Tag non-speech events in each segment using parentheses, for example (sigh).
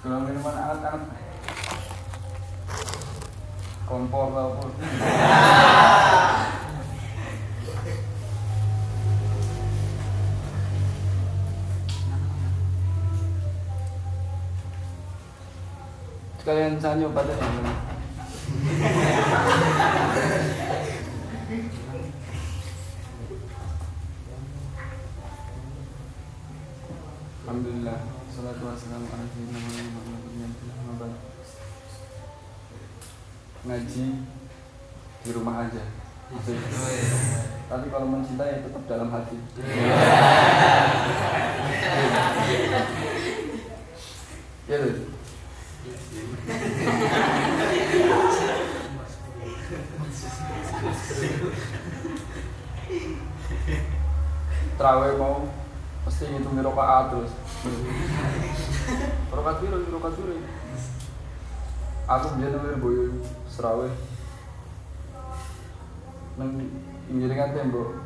Kalau minuman anget-anget. Kompor apa? Sekalian saya nyoba deh. Alhamdulillah, salatu wassalamu ala sayyidina Muhammad Ngaji di rumah aja. Tapi kalau mencintai tetap dalam hati. Ya? Terawih mau mesti ngitung rokaat terus. Rokaat biru, rokaat biru. Aku biar nulir boyo serawih. Neng pinggiran tembok.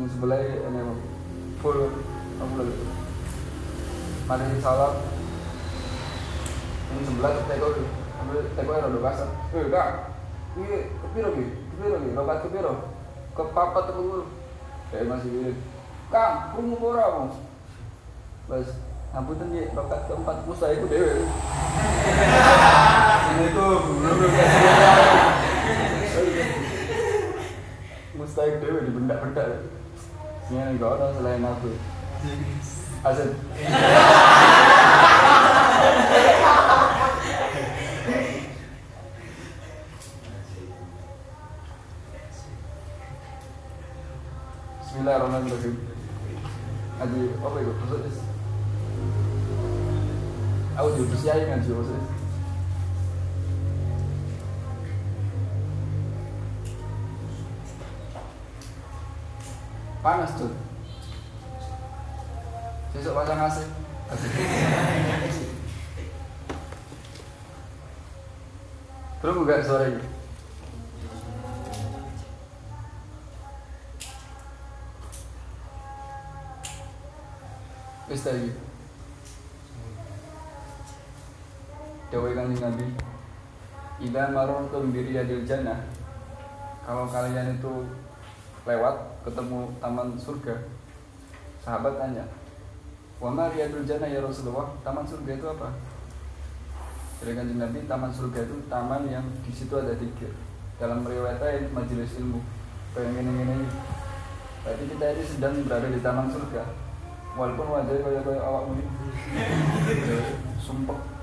Neng sebelah ini full. Aku lagi. Mari salam. Neng sebelah teko teko yang udah basah. Eh kak, ini kepiro ki? Kepiro ki? Rokaat kepiro? Kepapat tuh. Kayak masih gini. Kang, apa ora Bang? Bas, ampunten ya, rokat keempat musa itu dewe. Assalamualaikum. Mustahil dewe di benda-benda. Ini enggak ada selain aku. Asal. Bismillahirrahmanirrahim. Ngaji apa itu? Maksudnya Ngaji maksudnya Panas tuh Besok pasang AC. (laughs) Belum buka suara ini. Wis ta iki. Dawai kanjeng Nabi. Ida marortum biriyadil jannah. Kalau kalian itu lewat ketemu taman surga. Sahabat tanya, "Wa ma riyadul jannah ya Rasulullah? Taman surga itu apa?" Dari kanjeng Nabi, taman surga itu taman yang di situ ada tiga. Dalam riwayat lain majelis ilmu. Kayak gini-gini. Berarti kita ini sedang berada di taman surga walaupun wajahnya kayak kayak awak ini (laughs) sumpah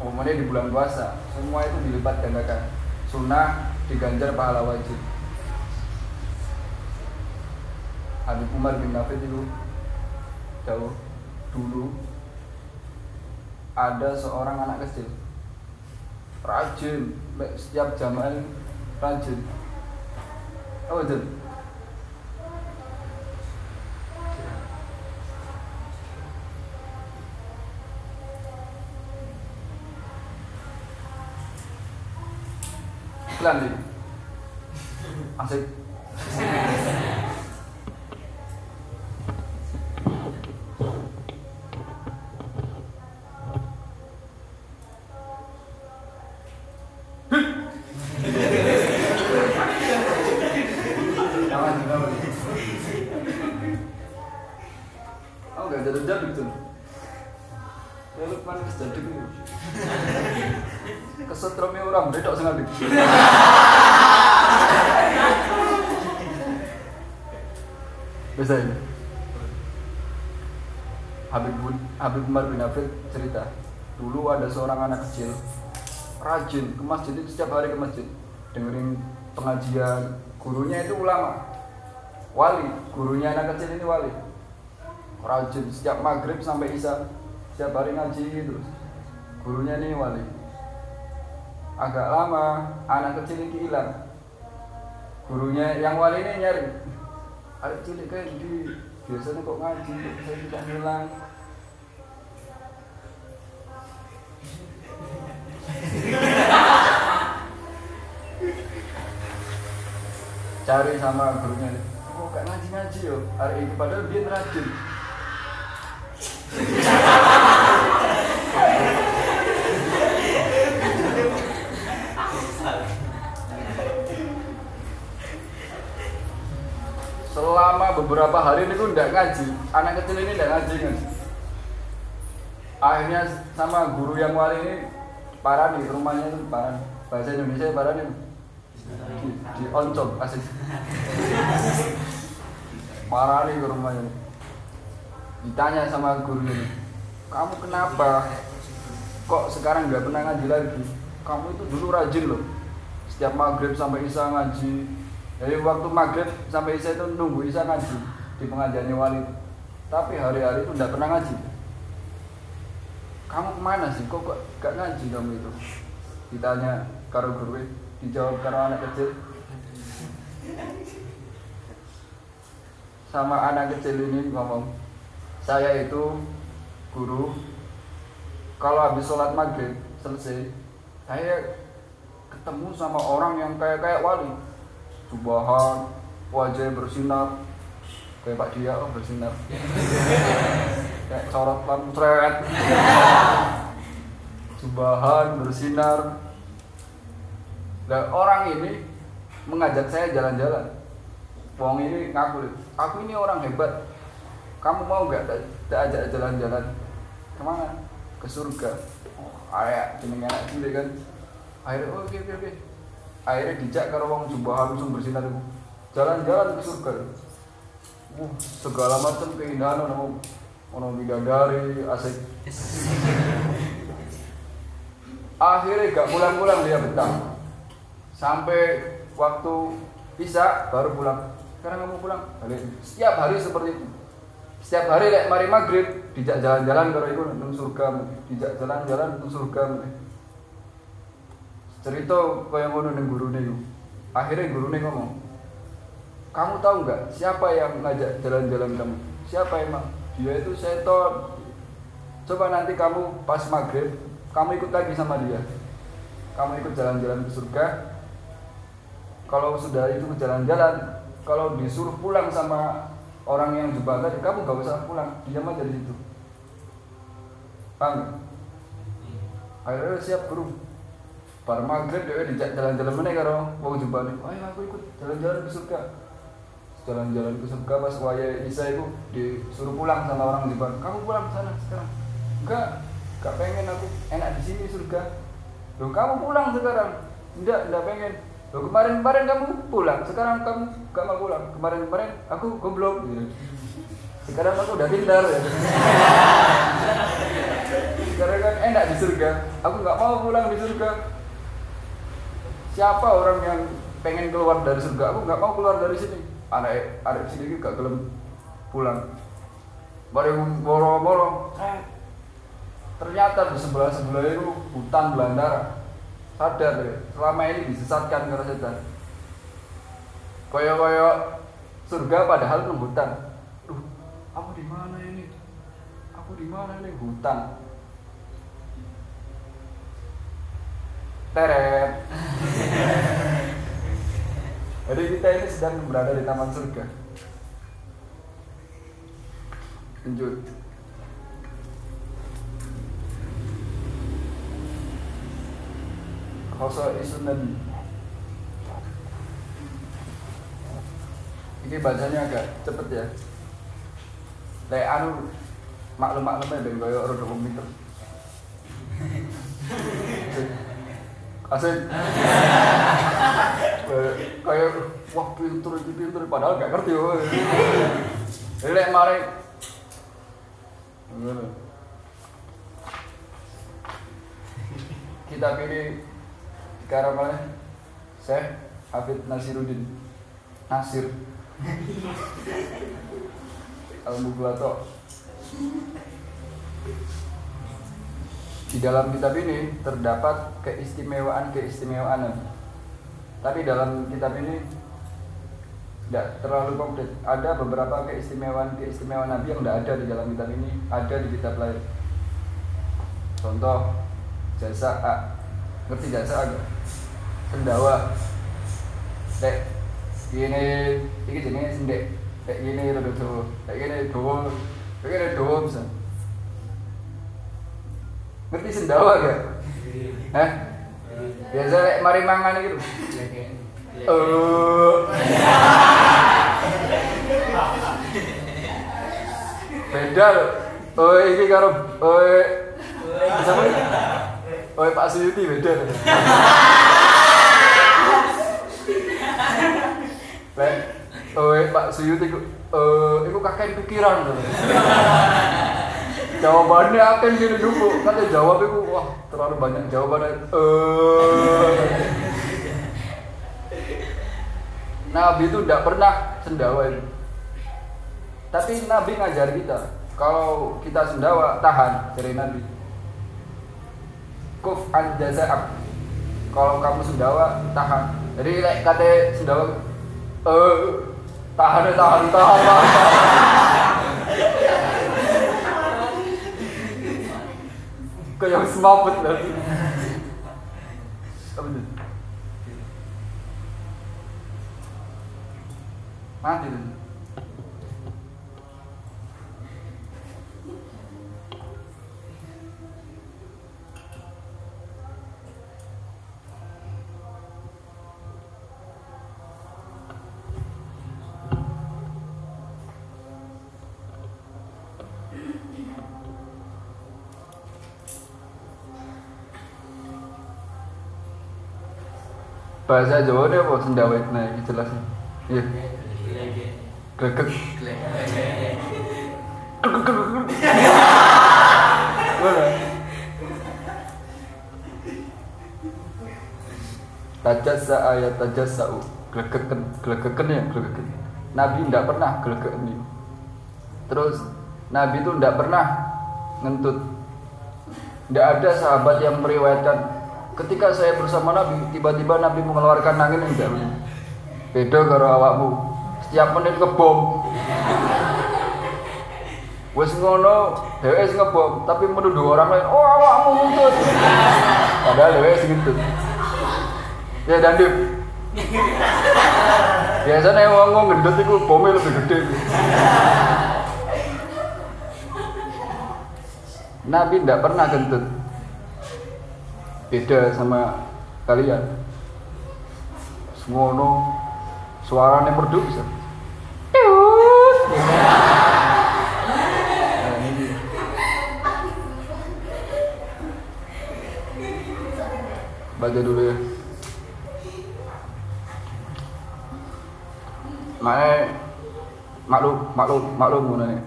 Umumnya di bulan puasa. Semua itu dilipat gandakan. Sunnah diganjar pahala wajib. Habib Umar bin Nafid itu jauh. Dulu ada seorang anak kecil. Rajin. Setiap jamaah rajin. Apa itu Pelan nih. Asik. Oh, gak ada jaduk tuh. Ya lu pan jaduk itu. Kesetromnya orang, bedok sing ngadeg. Bisa ini. Habib Bun- Habib Umar bin Hafid cerita, dulu ada seorang anak kecil rajin ke masjid itu setiap hari ke masjid dengerin pengajian gurunya itu ulama wali gurunya anak kecil ini wali rajin setiap maghrib sampai isya setiap hari ngaji terus gurunya ini wali agak lama anak kecil ini hilang. Gurunya yang wali ini nyari. Anak cilik kayak di biasanya kok ngaji kok saya tidak hilang? Cari sama gurunya. Kok gak ngaji ngaji yo? Hari ini padahal dia rajin beberapa hari ini tuh ndak ngaji. Anak kecil ini ndak ngaji kan? Akhirnya sama guru yang wali ini parah nih rumahnya itu parah bahasa Indonesia parah nih di, di oncom asik. Parah nih rumahnya ditanya sama guru ini kamu kenapa kok sekarang nggak pernah ngaji lagi? Kamu itu dulu rajin loh. Setiap maghrib sampai isya ngaji jadi waktu maghrib sampai isya itu nunggu isya ngaji di pengajian wali tapi hari-hari itu nggak pernah ngaji. Kamu ke mana sih? Kok kok gak ngaji kamu itu? Ditanya karo guru dijawab karo anak kecil. Sama anak kecil ini ngomong saya itu guru. Kalau habis sholat maghrib selesai saya ketemu sama orang yang kayak kayak wali subahan wajah bersinar. Kayak Pak Dia oh bersinar. Kayak sorot lampu cerewet subahan bersinar. Dan orang ini mengajak saya jalan-jalan. Wong ini ngaku aku ini orang hebat. Kamu mau nggak tak ajak jalan-jalan? Ke mana? Ke surga. Oh, ayah jenenge anak cilik kan. Akhirnya oh, oke oke oke akhirnya dijak karo wong jumbahan langsung bersinar jalan-jalan ke surga. Uh, segala macam keindahan ono ono bidadari asik. Akhirnya gak pulang-pulang dia betah. Sampai waktu bisa baru pulang. Sekarang kamu pulang? Balik. Setiap hari seperti itu. Setiap hari lek mari maghrib dijak jalan-jalan kalau itu nang surga dijak jalan-jalan nang surga cerita kaya ngono ning gurune iku. Akhirnya gurune ngomong kamu tahu nggak siapa yang ngajak jalan-jalan kamu? Siapa emang? Dia itu seton coba nanti kamu pas maghrib kamu ikut lagi sama dia. Kamu ikut jalan-jalan ke surga. Kalau sudah itu jalan-jalan kalau disuruh pulang sama orang yang jubah tadi kamu gak usah pulang diam aja di situ. Paham? Akhirnya siap guru pada maghrib dia dijak jalan-jalan mana karo mau jubah nih ayo aku ikut jalan-jalan ke surga. Jalan-jalan ke surga pas waya Isa itu disuruh pulang sama orang jubah kamu pulang sana sekarang? Enggak. Enggak pengen aku. Enak di sini surga. Loh kamu pulang sekarang? Enggak enggak pengen. Loh kemarin-kemarin kamu pulang, sekarang kamu gak mau pulang. Kemarin-kemarin aku goblok. Gitu. Sekarang aku udah pintar ya. (laughs) Sekarang kan enak di surga. Aku nggak mau pulang di surga. Siapa orang yang pengen keluar dari surga? Aku nggak mau keluar dari sini. Anak anak sini gak kelem pulang. Baru boro-boro. Ternyata di sebelah sebelah itu hutan belantara sadar ya selama ini disesatkan karena setan koyo koyo surga padahal itu hutan aku di mana ini aku di mana ini hutan teret. (laughs) Jadi kita ini sedang berada di taman surga. Lanjut. Isu Nabi ini bacanya agak cepet ya. Lek anu maklum-maklumnya ben koyo rodo komputer (laughs) Asik. (laughs) Kayak wah pinter iki pinter padahal gak ngerti. Lek mari. Kita pilih sekarang mana? Syekh Hafid Nasiruddin. Nasir. Al-Mughlato Di dalam kitab ini terdapat keistimewaan-keistimewaan Tapi dalam kitab ini tidak terlalu komplit. Ada beberapa keistimewaan-keistimewaan Nabi yang tidak ada di dalam kitab ini, ada di kitab lain. Contoh jasa A. Ngerti jasa A? sendawa dek ini ini jenis sendek dek ini rada dawa dek ini dawa dek ini dawa bisa ngerti sendawa gak? Hah? biasa lek mari mangan gitu. Oh. Beda lho oh iki karo oh sama oh Pak Suyuti beda Lek, oh Pak Suyuti eh iku kakek pikiran jawabannya akan gini dulu. Kan dia jawab itu wah terlalu banyak jawabannya. Eh. Nabi itu tidak pernah sendawa itu. Tapi Nabi ngajar kita kalau kita sendawa tahan dari Nabi. Kuf an jaza'ak. Kalau kamu sendawa tahan. Jadi like, kata sendawa eh tahan tahan tahan, tahan. Kayak lah. Apa itu mati bahasa Jawa dia apa? Sendawa nah ini jelas nih iya tajassa ayat glegeken glegeken ya Nabi tidak pernah glegeken ini terus Nabi itu tidak pernah ngentut. Tidak ada sahabat yang meriwayatkan ketika saya bersama Nabi tiba-tiba Nabi mengeluarkan angin enggak beda karo awakmu. Setiap menit ngebom. Wes ngono dhewe ngebom tapi menuduh orang lain oh awakmu ngentut padahal dhewe sing ya dandip biasanya yang ngomong gendut itu bomnya lebih gede. Nabi tidak pernah kentut beda sama kalian. Semono suaranya merdu bisa. Baca dulu ya. Mae maklum maklum maklum mana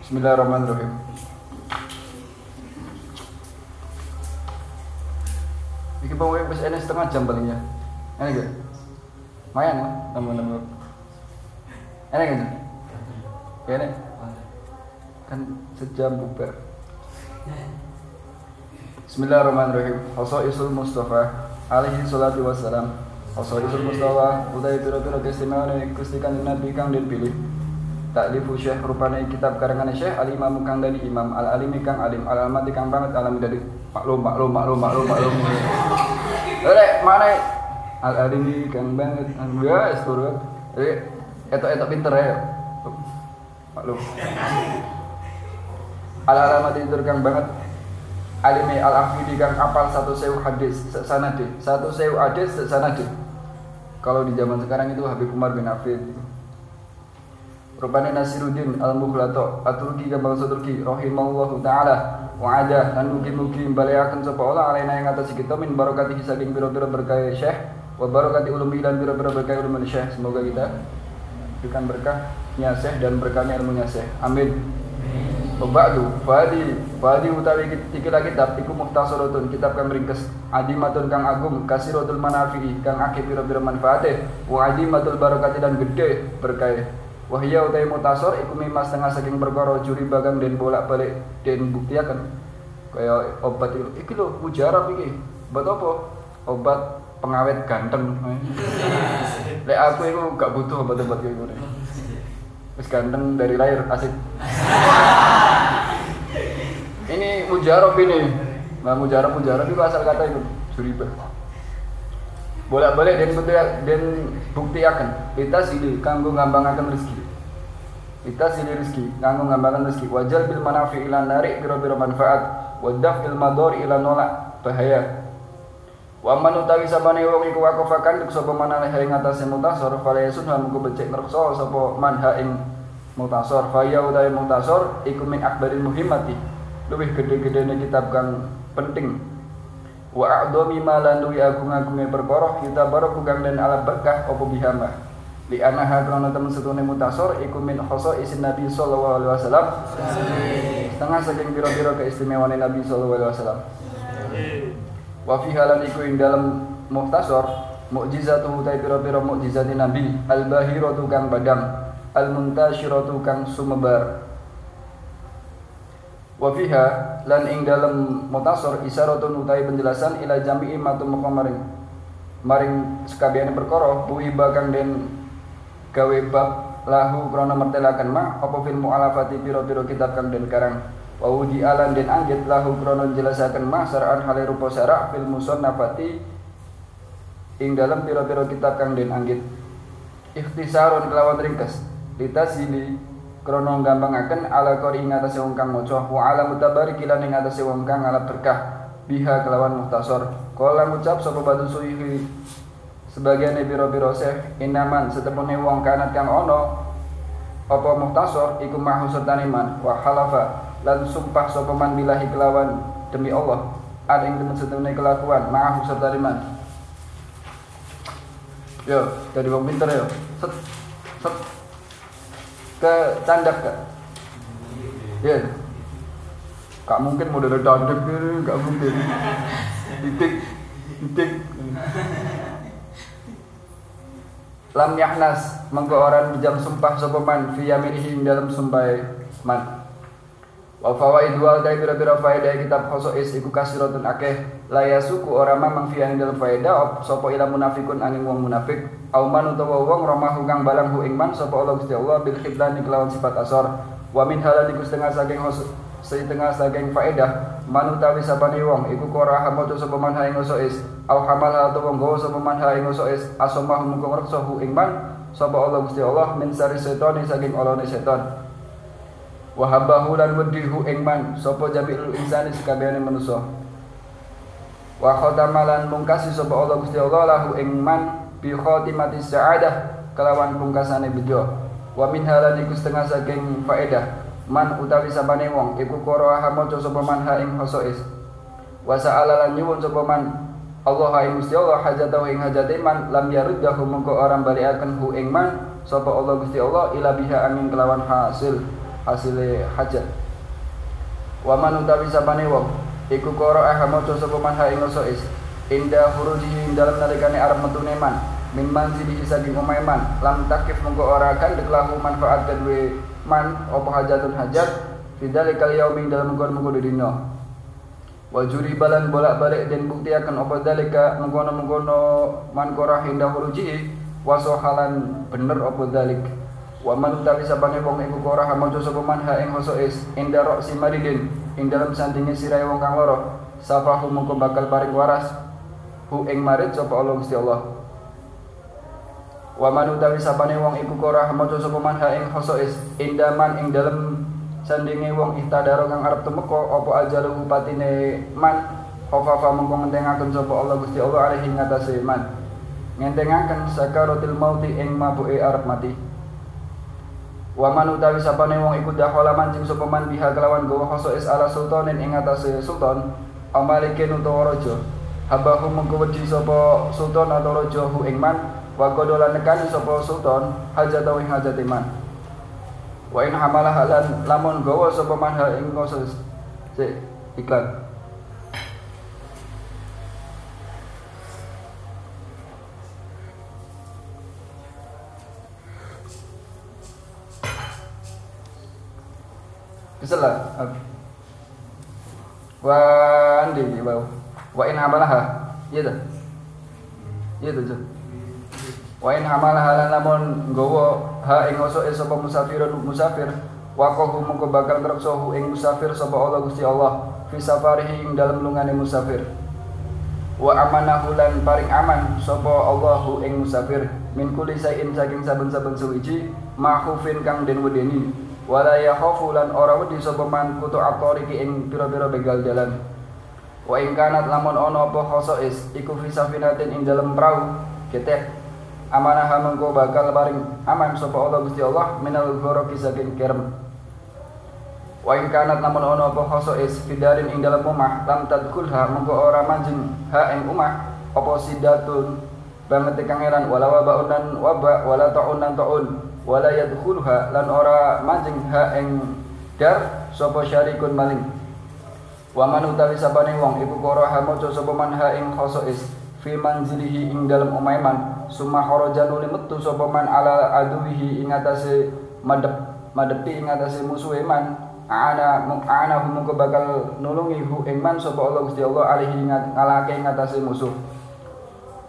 Bismillahirrahmanirrahim. Iki pokoknya wis enek setengah jam palingnya. Enak gak? Mayan lah, nama-nama. Enak gak? Ya enak. Kan sejam bubar. Bismillahirrahmanirrahim. Isul Mustafa alaihi salatu wassalam. Isul Mustafa utai pira-pira keistimewaan Gusti Kanjeng Nabi kang den pilih. Taklifu Syekh rupane kitab karangan Syekh Al Imam kang dari Imam Al Alimi kang alim Al Almati kang banget alami dari maklum maklum maklum maklum maklum. Lek mana Al Alimi kang banget ya turun. Eh etok-etok pinter ya. Maklum. Al Almati tur kang banget alimi al afidi kang apal satu sewu hadis sanade satu sewu hadis sanade kalau di zaman sekarang itu Habib Umar bin Hafid Rupane Nasiruddin Al-Mughlato At-Turki ke bangsa Turki Rahimallahu ta'ala Wa ada Dan mugi-mugi Baliakan sapa Allah Alaina yang atas kita Min barokati saking biro-biro berkah syekh Wa barokati ulumi dan biro-biro berkah ulumi syekh. Semoga kita Diberikan berkahnya syekh Dan berkahnya ilmunya syekh Amin. Ba'du Fadi Fadi utawi tikilah kitab Iku muhtasaratun Kitab kang ringkes Adimatun kang agung Kasiratul manafi'i Kang akeh biro-biro manfaatih Wa adimatul barokati dan gede berkah Wahya utai mutasor iku mimma setengah saking perkara juri bagang dan bolak-balik dan buktiakan kaya obat itu iki lho mujarab iki. Obat apa? Obat pengawet ganteng. (laughs) Lek aku itu gak butuh obat-obat kayak gini. Wis ganteng dari lahir asik. (laughs) Ini mujarab ini. Nah mujarab mujarab itu asal kata itu juribah bolak-balik dan bukti dan bukti akan kita sini kanggo ngambangaken rezeki kita sini rezeki kanggo ngambangaken rezeki wajal bil manafi ila narik biro-biro manfaat. Wadaf il mador ila nolak bahaya. Wa man utawi sabane wong iku wakofakan duk sapa manane ing atase mutasor fala yasun ham ku becik nreksa sapa man ha ing mutasor. Faya utawi mutasor iku min akbaril muhimmati. Luwih gede-gedene kitab kang penting. Wa a'dhami ma lan luwih agung-agunge perkara kita baru kang den ala berkah apa bihama li anaha krana temen setune mutasor iku min khoso isin nabi sallallahu alaihi wasallam. Setengah saking pira-pira keistimewaan nabi sallallahu alaihi wasallam. Wa fi halan iku ing dalam muhtasor mukjizatu utai pira-pira mukjizati nabi. Al bahiratu kang badang al muntashiratu kang sumebar. Wa fiha lan ing dalam mutasor isyaratun utai penjelasan ila jami'i matu maring maring sekabiane perkara buiba kang den gawe bab lahu krana mertelakan ma apa fil mu'alafati pira-pira kitab kang den karang? Wa wudi alan den anggit lahu krana jelasaken ma sar'an hale rupa syara' fil musannafati ing dalam pira-pira kitab kang den anggit. Ikhtisarun kelawan ringkes litasili krana gampangaken ala qori ing atase wong kang maca wa ala mutabarik lan ing atase wong kang ala berkah. Biha kelawan muhtasor kala ngucap sapa batu sebagian biro-biro seh inaman setepune wong kanat kang ono apa muhtasor iku mahu sertaniman wa halafa lan sumpah sapa man bilahi kelawan demi Allah ada ing temen setepune kelakuan mahu sertaniman yo jadi wong pinter yo set set ke candak gak? Ya. Yeah. Gak mungkin model gitu, gak mungkin. Titik, titik. Lam yahnas mengko orang jam sumpah sapa man fi yaminihi dalam sumpah man. Wa fawaid wal dai bira-bira faedah kitab khosois iku kasiratun akeh. La yasuku ora mamang fi dalam faedah sapa ila munafikun angin wong munafik. Au man utawa wong romahu kang balang hu ing man sapa Allah Gusti Allah bil khiblani kelawan sifat asor. Wa min halal iku setengah saking setengah saking faedah man utawi sapane wong iku kora hamato sapa man ha ing khosois au hamal atau wong gawa sapa man ha khosois asamahu mung ngrekso hu ing man sapa Allah Gusti Allah min sari setan saking olone setan. Wa habahu lan wedihu ing man sapa jabilul insani sekabehane manusa. Wa khatamalan mungkasi sapa Allah Gusti Allah lahu ing man bi khatimati sa'adah kelawan pungkasane bejo wa min halan iku setengah saking faedah man utawi sabane wong iku karo hamaca sapa man ha ing hosois. Wa sa'ala lan nyuwun sapa man Allah ing Gusti Allah hajatahu ing hajate man lam yaruddahu mengko orang baliaken hu ing man sapa Allah Gusti Allah ila biha angin kelawan hasil hasile hajat. Wa man utawi sabane wong iku eh maca sapa man ha ing is inda hurujihi dalam nalikane arep metune man min manzili saking omahe man lam takif mongko ora kan deklahu manfaat kedue man apa hajatun hajat fidzalikal yaumin dalam mengkon-mengkon dina. Wa juri balan bolak-balik dan bukti akan apa dalika mengkono-mengkono man korah indah hurujihi wasohalan bener apa dalik Wa man utawi sabane wong iku ora hamaca sapa ha ing is ing darok si maridin ing dalam sandinge sirahe wong kang loro safahu mungko bakal paring waras hu ing marid sapa Allah Gusti Allah Wa man utawi sabane wong iku ora hamaca sapa man ha ing is ing daman ing dalem sandinge wong ihtadaro kang arep temeka apa ajaluhu patine man? Khofafa mengko ngentengaken sapa Allah Gusti Allah alaihi ngatasé man. Ngentengaken sakaratil mauti ing mabuke arep mati. Wa man utawi sapane wong iku dakhala mancing sapa man biha kelawan gawa khosois ala sultanin ing atase sultan amalikin utawa raja. Habahu mengko wedi sapa sultan atau raja hu ing man wa kodolan nekani sapa sultan hajata ing hajate man wa in hamala halan lamun gawa sapa man ing khosois iklan Bisalah. Wa andi bau. wa in hamalaha. Iya tuh. Iya tuh. Wa in hamalaha lan lamun nggawa ha ing oso sapa musafirun musafir waqahu mengko bakal ngrekso ing musafir sapa Allah Gusti Allah fi safarihi ing dalem lungane musafir. Wa amanahu lan paring aman sapa Allahu ing musafir min kulli sain saking saben-saben suwiji mahufin kang den wedeni. Wala yakhafu lan ora wedi sapa man kutu atoriki ing pira-pira begal jalan wa ing kanat lamun ana apa khosois iku fi safinatin ing dalem prau ketek amanah mengko bakal paring aman sapa Allah Gusti Allah minal ghoroki saking kerem. Wa in kanat namun ono apa is fidarin ing dalam omah lam tadkulha mengko ora manjing ha ing omah apa sidatun banget kangeran wala wabaun dan waba wala taun dan taun wala yadkhulha lan ora manjing ha ing dar sapa syarikun maling. Wa man utawi sabane wong iku karo ha maca sapa man ha ing is fi manzilihi ing dalam omahe man summa kharaja nuli metu sapa man ala aduwihi ing atase madep madepi ing atase musuhe man ana ana mungko bakal nulungi hu ing man sapa Allah Gusti Allah alihi ngalake ngatasi musuh.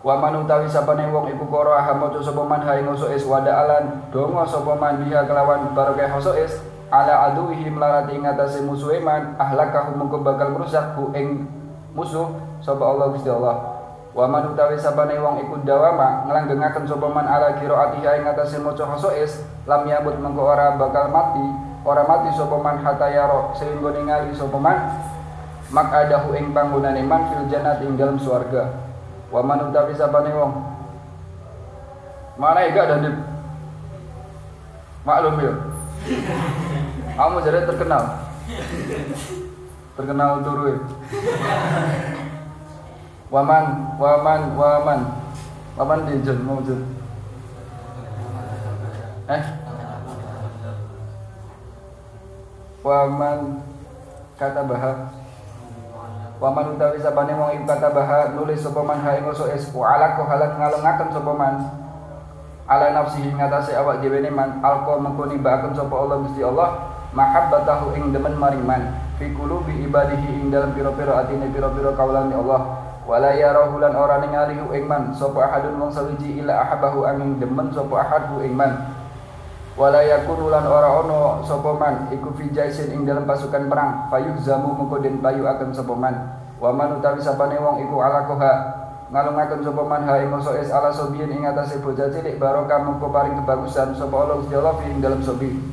Wa man utawi sapane wong iku karo ahamaca sapa man ha ing is wada alan donga sapa man biha kelawan barokah is ala aduhi melarati ngatasi musuh man ahlakah mungko bakal merusak hu ing musuh sapa Allah Gusti Allah wa man utawi sapane wong iku dawama nglanggengaken sapa man ala qiraatiha ing ngatasi maca is lam yabut mengko ora bakal mati ora mati sapa man hatta sehingga ningali sapa man mak adahu ing panggonane man fil jannati ing dalam swarga. Wa man utawi sapane wong. Mana ya dan maklum ya. Kamu jadi terkenal. Terkenal turu waman waman waman. Waman dinjen mau eh? Waman kata bahar waman utawi sabane wong iku kata bahar nulis sapa man ha ing es wa ala halan ngalungaken sapa man. Ala nafsihi ngatasé awak dhewe man alqa mengkoni baaken sapa Allah Gusti Allah mahabbatahu ing demen maring man. Fi qulubi ibadihi ing dalam pira-pira atine pira-pira kaulan Allah wala yarahu lan ora ningali ing man sapa ahadun wong sawiji ila ahabahu angin demen sapa ahadhu ing man. Wala yakunu lan ora ono sapa man iku fi jaisin ing dalam pasukan perang. Payuh zamu mengko den payu akan sapa man. Wa man utawi sapane wong iku ala koha ngalungaken sapa man ha ing es ala sobiyin ing atase bocah cilik barokah mengko paring kebagusan sapa Allah Gusti Allah ing dalam sobi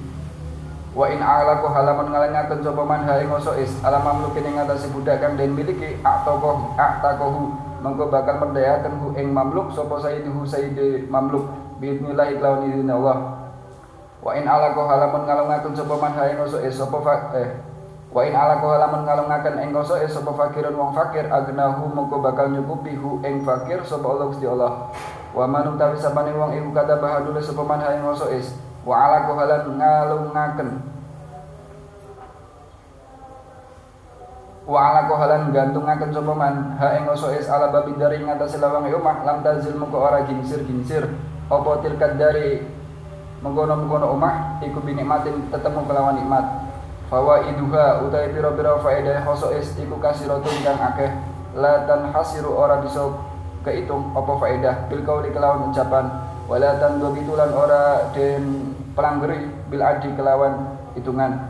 wa in ala ko halaman ngalangaken sapa man ha ing es ala mamlukin ing atase budak kang den miliki aktokoh aktakohu mengko bakal mendayaken hu ing mamluk sapa sayyiduhu sayyidi mamluk bismillah lawan izin Allah Wa in ala ko halaman ngalungaken sapa man ha ing es sapa eh Wa in ala ko halaman ngalungaken ing es sapa fakirun wong fakir agnahu mongko bakal nyukupi hu ing fakir sapa Allah Gusti Allah. Wa man utawi sapane wong iku kada bahadule sapa man ha ing es Wa ala ko halan ngalungaken wa ala ko halan gantungaken sapa man? Ha ing es ala babi dari ngatas lawang omah lam tazil moko ora ginsir-ginsir apa tilkad dari mengkono-mengkono omah iku binikmatin tetemu kelawan nikmat. Fawa iduha utai piro-piro faedah khosois iku kasiratun kang akeh. La tan hasiru ora bisa kehitung apa faedah. Bil kauli kelawan ucapan wala tan bitulan ora den pelanggeri bil adi kelawan hitungan.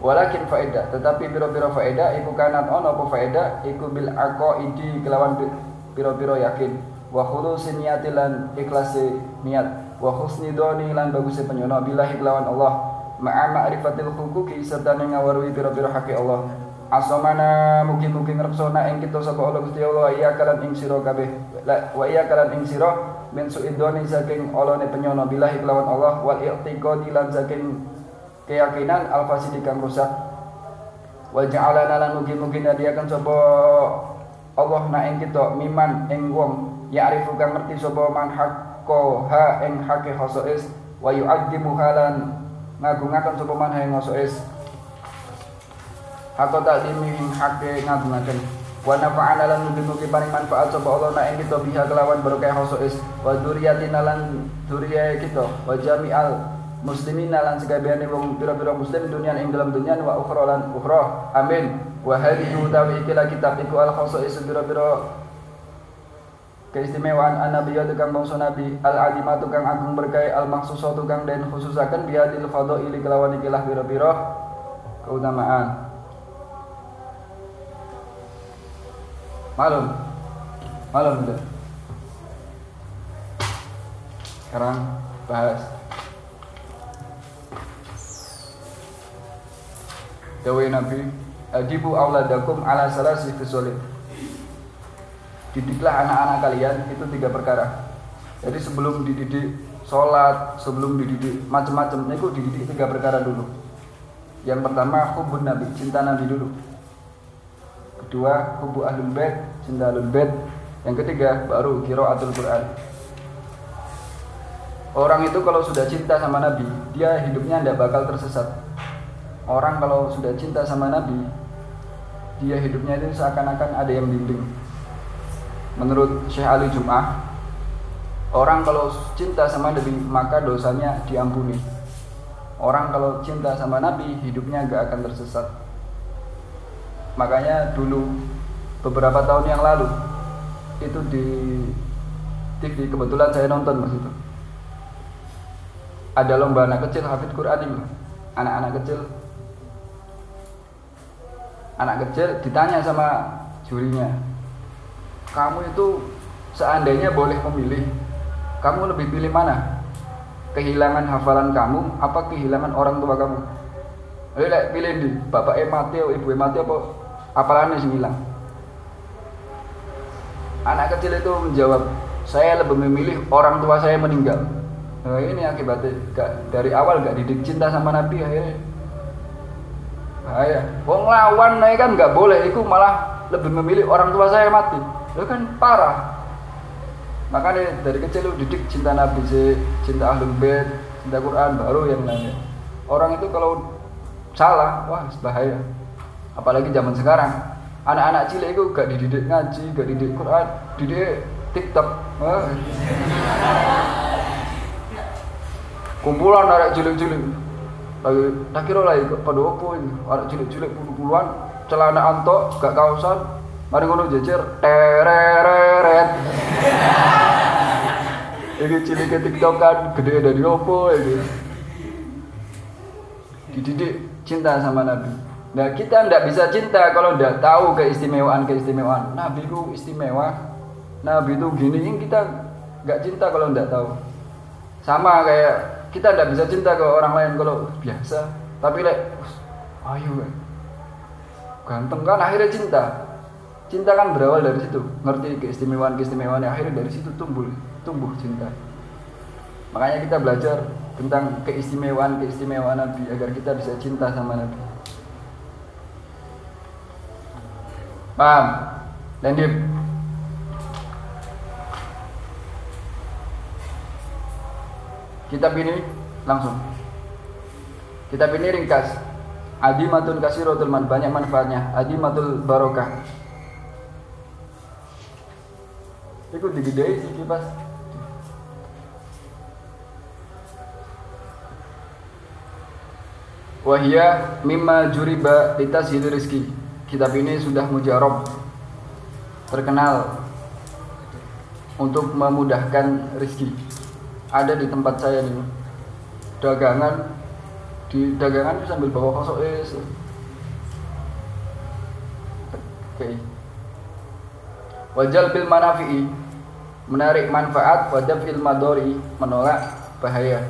Walakin faedah tetapi piro-piro faedah iku kanan ono apa faedah? Iku bil aqaidi kelawan piro-piro yakin. Wa khulusin niatilan ikhlasi niat. Wa husni doni lan bagusnya penyono billahi kelawan Allah. Ma'a ma'rifatil hukuki serta ngawarui pira-pira haki Allah. Asomana mungkin-mungkin ngrepsona ing kita sapa Allah Gusti Allah iya kalan ing sira kabeh. Wa iya kalan ing sira min suidoni saking olone penyono billahi kelawan Allah wal i'tiqadi lan saking keyakinan al fasidi kang rusak. Wa ja'alana lan mungkin-mungkin akan sapa Allah na ing kita miman ing wong ya'rifu kang ngerti sapa man hak ha ing hake khosois wa yu'addimu halan ngagungaken sapa man ha ing khosois Hako taklimi ing hake ngagungaken wa nafa'ana lan mugi-mugi paring manfaat sapa Allah na ing kita biha kelawan berkah khosois wa dzurriyyatina lan dzurriyyah kita. Wa jami'al muslimin lan sekabehane wong pira-pira muslim dunia ing dalam dunia wa ukhra lan ukhra. Amin. Wa hadhihi utawi ikilah kitab iku al khosois pira-pira keistimewaan an-nabiyatu kang bangsa nabi al-azimatu kang agung berkait al-maksusatu kang den khususaken biadil fadhaili kelawan ikilah biro-biro keutamaan malum malum udah. Sekarang bahas. Dawe Nabi Adibu auladakum ala salasi fisolim Didiklah anak-anak kalian itu tiga perkara. jadi sebelum dididik sholat sebelum dididik macam-macam itu dididik tiga perkara dulu. Yang pertama hubun nabi cinta nabi dulu kedua hubu ahlul bait cinta ahlul bait. Yang ketiga baru atul quran. Orang itu kalau sudah cinta sama nabi dia hidupnya tidak bakal tersesat. Orang kalau sudah cinta sama nabi dia hidupnya itu seakan-akan ada yang bimbing menurut Syekh Ali Jum'ah orang kalau cinta sama Nabi maka dosanya diampuni. Orang kalau cinta sama Nabi hidupnya gak akan tersesat makanya dulu beberapa tahun yang lalu itu di TV kebetulan saya nonton mas itu ada lomba anak kecil hafid Quran ini anak-anak kecil anak kecil ditanya sama jurinya kamu itu seandainya boleh memilih, kamu lebih pilih mana? Kehilangan hafalan kamu apa kehilangan orang tua kamu? Lek pilih di bapak mati ibu e mati apa apalannya sing hilang? Anak kecil itu menjawab, saya lebih memilih orang tua saya meninggal. Nah, ini akibatnya dari awal gak didik cinta sama Nabi akhirnya bahaya. Wong lawan kan gak boleh, itu malah lebih memilih orang tua saya mati itu kan parah makanya dari kecil lu didik cinta Nabi cinta Ahlul Bait cinta Quran baru yang nanya orang itu kalau salah wah bahaya apalagi zaman sekarang anak-anak cilik itu gak dididik ngaji gak dididik Quran didik TikTok wah. kumpulan anak cilik-cilik lagi tak kira lagi pada apa ini anak cilik-cilik puluh-puluhan celana antok gak kausan Mari ngono jejer tereret. Iki cilik TikTok kan gede dari opo ini. Dididik cinta sama Nabi. Nah kita ndak bisa cinta kalau ndak tahu keistimewaan keistimewaan. Nabi itu istimewa. Nabi itu gini, ini kita nggak cinta kalau ndak tahu. Sama kayak kita ndak bisa cinta ke orang lain kalau biasa. Tapi lek, ayo ganteng kan akhirnya cinta cinta kan berawal dari situ ngerti keistimewaan keistimewaan akhirnya dari situ tumbuh tumbuh cinta makanya kita belajar tentang keistimewaan keistimewaan Nabi agar kita bisa cinta sama Nabi paham? Landip kitab ini langsung. Kitab ini ringkas. Adimatun kasirotul man banyak manfaatnya. Adimatul barokah. Iku digedei sih kipas. Wahia mimma juriba litashil rizki. Kitab ini sudah mujarab terkenal untuk memudahkan rizki. Ada di tempat saya nih. Dagangan di dagangan sambil bawa kosok es. Oke. Wajal bil manafi'i menarik manfaat wadaf fil madori menolak bahaya.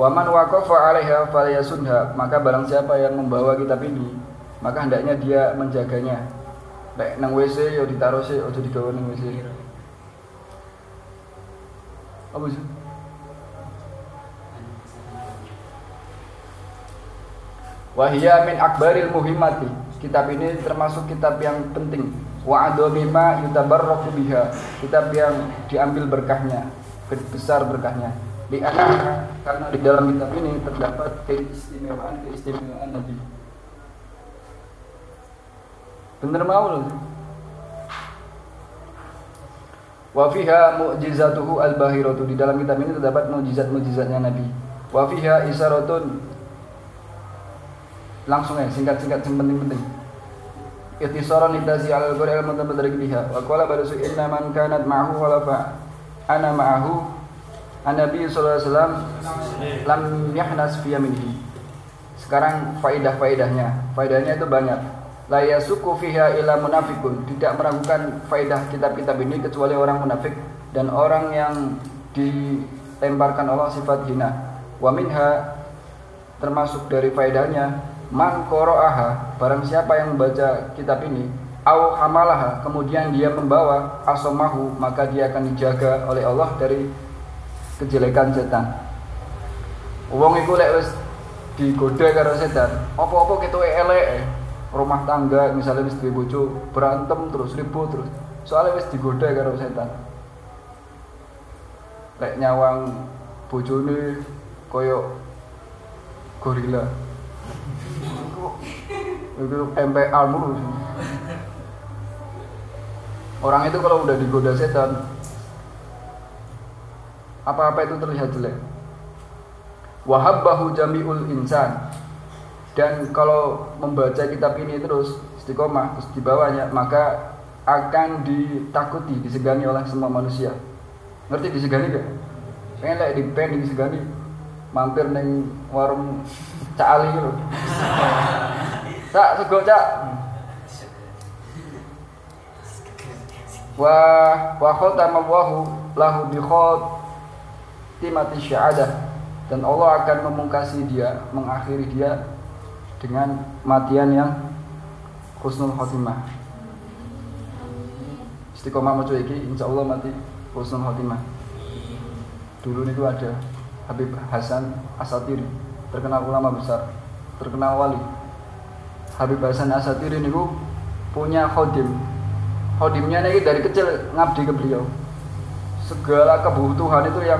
Waman waqafa 'alaiha falyasunha maka barang siapa yang membawa kitab ini maka hendaknya dia menjaganya. Lek nang WC yo ditaruh sih ojo digawe nang WC. Apa sih? Wahia min akbaril muhimmati. Kitab ini termasuk kitab yang penting wa adhamima yutabarraku biha kitab yang diambil berkahnya besar berkahnya di karena di dalam kitab ini terdapat keistimewaan keistimewaan Nabi Bener mau loh. Wa fiha mu'jizatuhu al-bahiratu. Di dalam kitab ini terdapat mujizat-mujizatnya Nabi. Wa fiha isaratun langsung ya singkat-singkat yang penting-penting. itu lidasi al qur'an al-mutabaddarik biha. Wa qala barasu inna man kanat ma'ahu walafa ana ma'ahu Nabi sallallahu alaihi wasallam lam yahnas fi. Sekarang faidah-faidahnya. Faidahnya itu banyak la yasuku fiha ila munafikun. Tidak meragukan faidah kitab-kitab ini kecuali orang munafik dan orang yang dilemparkan Allah sifat hina. Wa minha termasuk dari faidahnya man aha barang siapa yang membaca kitab ini au hamalaha kemudian dia membawa asomahu maka dia akan dijaga oleh Allah dari kejelekan setan. Wong iku lek wis digoda karo setan apa-apa ketuke elek rumah tangga misalnya duwe bojo berantem terus ribut terus soalnya wis digoda karo setan lek nyawang bojone koyo gorila itu MPA mulu Orang itu kalau udah digoda setan, apa-apa itu terlihat jelek. Wahabbahu jami'ul insan. Dan kalau membaca kitab ini terus istiqomah terus di bawahnya, maka akan ditakuti, disegani oleh semua manusia. Ngerti disegani gak? Pengen lek di pen disegani mampir neng warung Cak Ali gitu. Cak sego cak wa wa khatama Allahu lahu bi khatimati syahadah dan Allah akan memungkasi dia mengakhiri dia dengan matian yang husnul khotimah istiqomah mau iki insya Allah mati husnul khotimah dulu itu ada Habib Hasan Asatiri terkenal ulama besar terkenal wali Habib Hasan Asatiri ini punya khodim Hodimnya ini dari kecil ngabdi ke beliau. Segala kebutuhan itu yang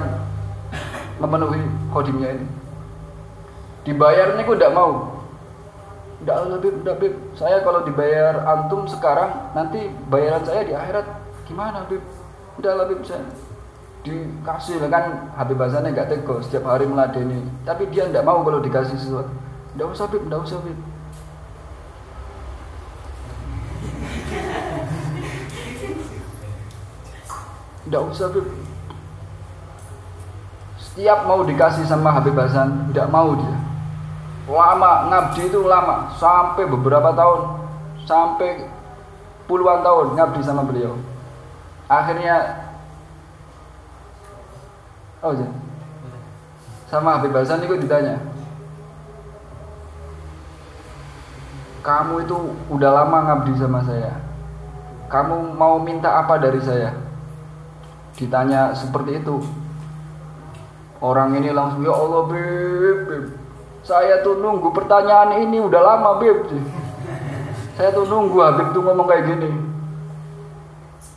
memenuhi hodimnya ini. Dibayar ini aku tidak mau. Tidak lebih, tidak bib. Saya kalau dibayar antum sekarang, nanti bayaran saya di akhirat gimana bib? Tidak lebih saya dikasih kan Habib Hasannya nggak tegas setiap hari meladeni. Tapi dia tidak mau kalau dikasih sesuatu. Tidak usah bib, tidak usah bib. Tidak usah Habib. Setiap mau dikasih sama Habib Hasan, tidak mau dia. Lama, ngabdi itu lama, sampai beberapa tahun, sampai puluhan tahun ngabdi sama beliau. Akhirnya, oh ya, sama Habib Hasan itu ditanya, kamu itu udah lama ngabdi sama saya. Kamu mau minta apa dari saya? ditanya seperti itu orang ini langsung ya Allah beb, beb. Saya tuh nunggu pertanyaan ini udah lama beb saya tuh nunggu Habib tuh ngomong kayak gini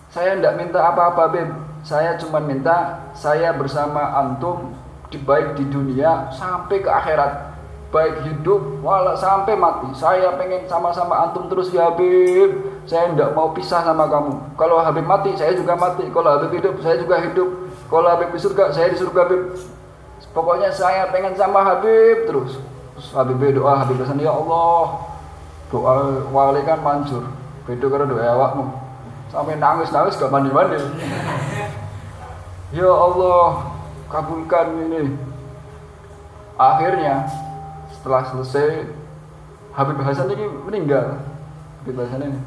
saya tidak minta apa-apa beb saya cuma minta saya bersama antum di baik di dunia sampai ke akhirat baik hidup wala sampai mati saya pengen sama-sama antum terus ya Habib saya tidak mau pisah sama kamu. Kalau Habib mati, saya juga mati. Kalau Habib hidup, saya juga hidup. Kalau Habib di surga, saya di surga Habib. Pokoknya saya pengen sama Habib terus. Terus Habib doa, Habib pesan ya Allah. Doa wali kan manjur. Beda karena doa awakmu. Sampai nangis-nangis gak mandi-mandi. Ya Allah, kabulkan ini. Akhirnya setelah selesai Habib Hasan ini meninggal. Habib Hasan ini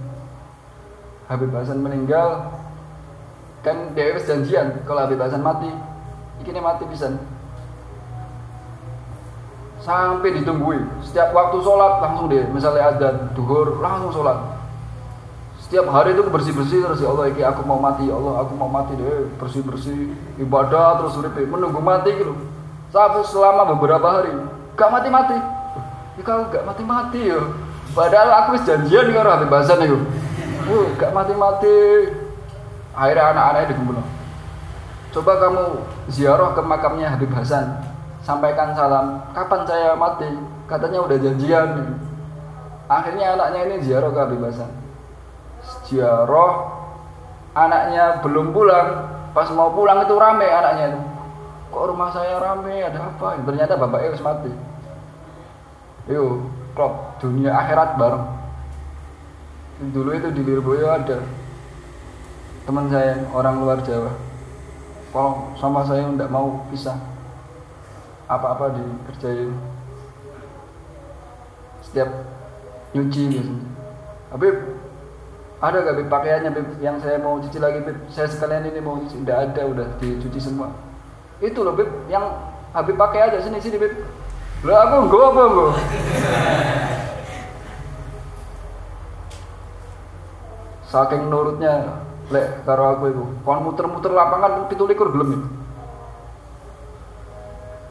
Habib Hasan meninggal kan dia janjian kalau Habib Hasan mati ini mati bisa sampai ditungguin. Setiap waktu sholat langsung deh. Misalnya ada duhur langsung sholat. Setiap hari itu bersih bersih terus ya Allah iki aku mau mati ya Allah aku mau mati deh. Bersih bersih ibadah terus urip menunggu mati gitu. Sampai selama beberapa hari gak mati mati ya kalau gak mati mati ya padahal aku janjian karo Habib Hasan itu uh, gak mati-mati. Akhirnya anak-anaknya digumbulo coba kamu ziarah ke makamnya Habib Hasan sampaikan salam kapan saya mati? Katanya udah janjian. Akhirnya anaknya ini ziarah Hasan ziarah anaknya belum pulang. Pas mau pulang itu rame anaknya itu. Kok rumah saya rame? Ada apa? Ternyata bapaknya harus mati. Yuk klop dunia akhirat bareng. Dulu itu di Lirboyo ada teman saya orang luar Jawa. Kalau sama saya tidak mau pisah apa-apa dikerjain. Setiap nyuci biasanya. Tapi ada gak pakaiannya yang saya mau cuci lagi Bib saya sekalian ini mau cuci. Tidak ada udah dicuci semua. Itu loh Bib yang Habib pakai aja sini sini Bib lo aku enggak apa enggak saking nurutnya lek karo aku itu. Kon muter-muter lapangan pitulikur gelem itu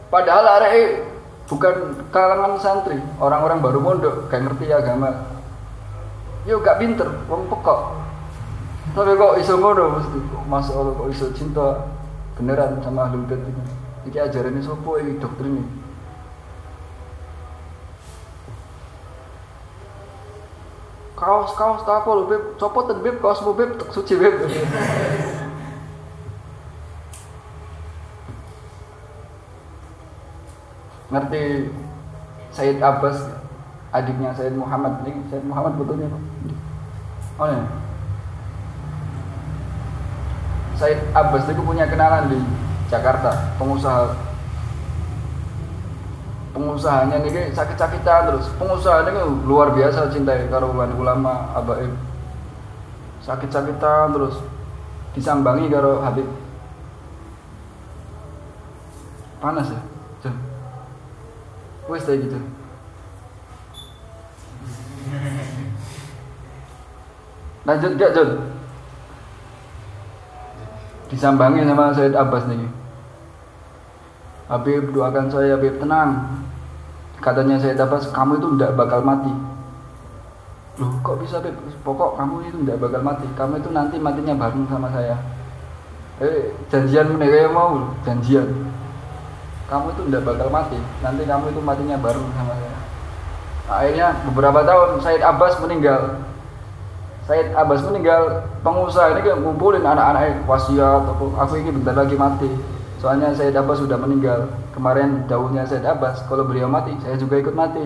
padahal arek bukan kalangan santri orang-orang baru mondok gak ngerti agama. Yo gak pinter wong pekok. Tapi kok iso ngono mesti? Masuk Allah kok iso cinta beneran sama ahlul bait ini? Iki ajaran ini sopo iki doktrin ini kaos kaos tak apa copot beb. Mau beb. Tak suci beb (laughs) ngerti Said Abbas adiknya Said Muhammad. Ini Said Muhammad betulnya kok. Oh ya Said Abbas itu punya kenalan di Jakarta pengusaha. Pengusahanya nih sakit-sakitan terus. Pengusaha ini luar biasa cintai karo ulama abaib. Sakit-sakitan terus. Disambangi karo Habib. Panas ya wes kayak gitu. Lanjut gak Jun disambangi sama Said Abbas nih. Habib doakan saya Habib tenang. Katanya saya dapat kamu itu tidak bakal mati. Loh kok bisa Beb? pokok kamu itu tidak bakal mati. Kamu itu nanti matinya bareng sama saya. Eh janjian mereka yang mau janjian kamu itu tidak bakal mati. Nanti kamu itu matinya bareng sama saya. Akhirnya beberapa tahun Said Abbas meninggal. Said Abbas meninggal pengusaha ini kan ngumpulin anak-anak wasiat aku ini bentar lagi mati. Soalnya Said Abbas sudah meninggal. Kemarin daunnya Said Abbas kalau beliau mati saya juga ikut mati.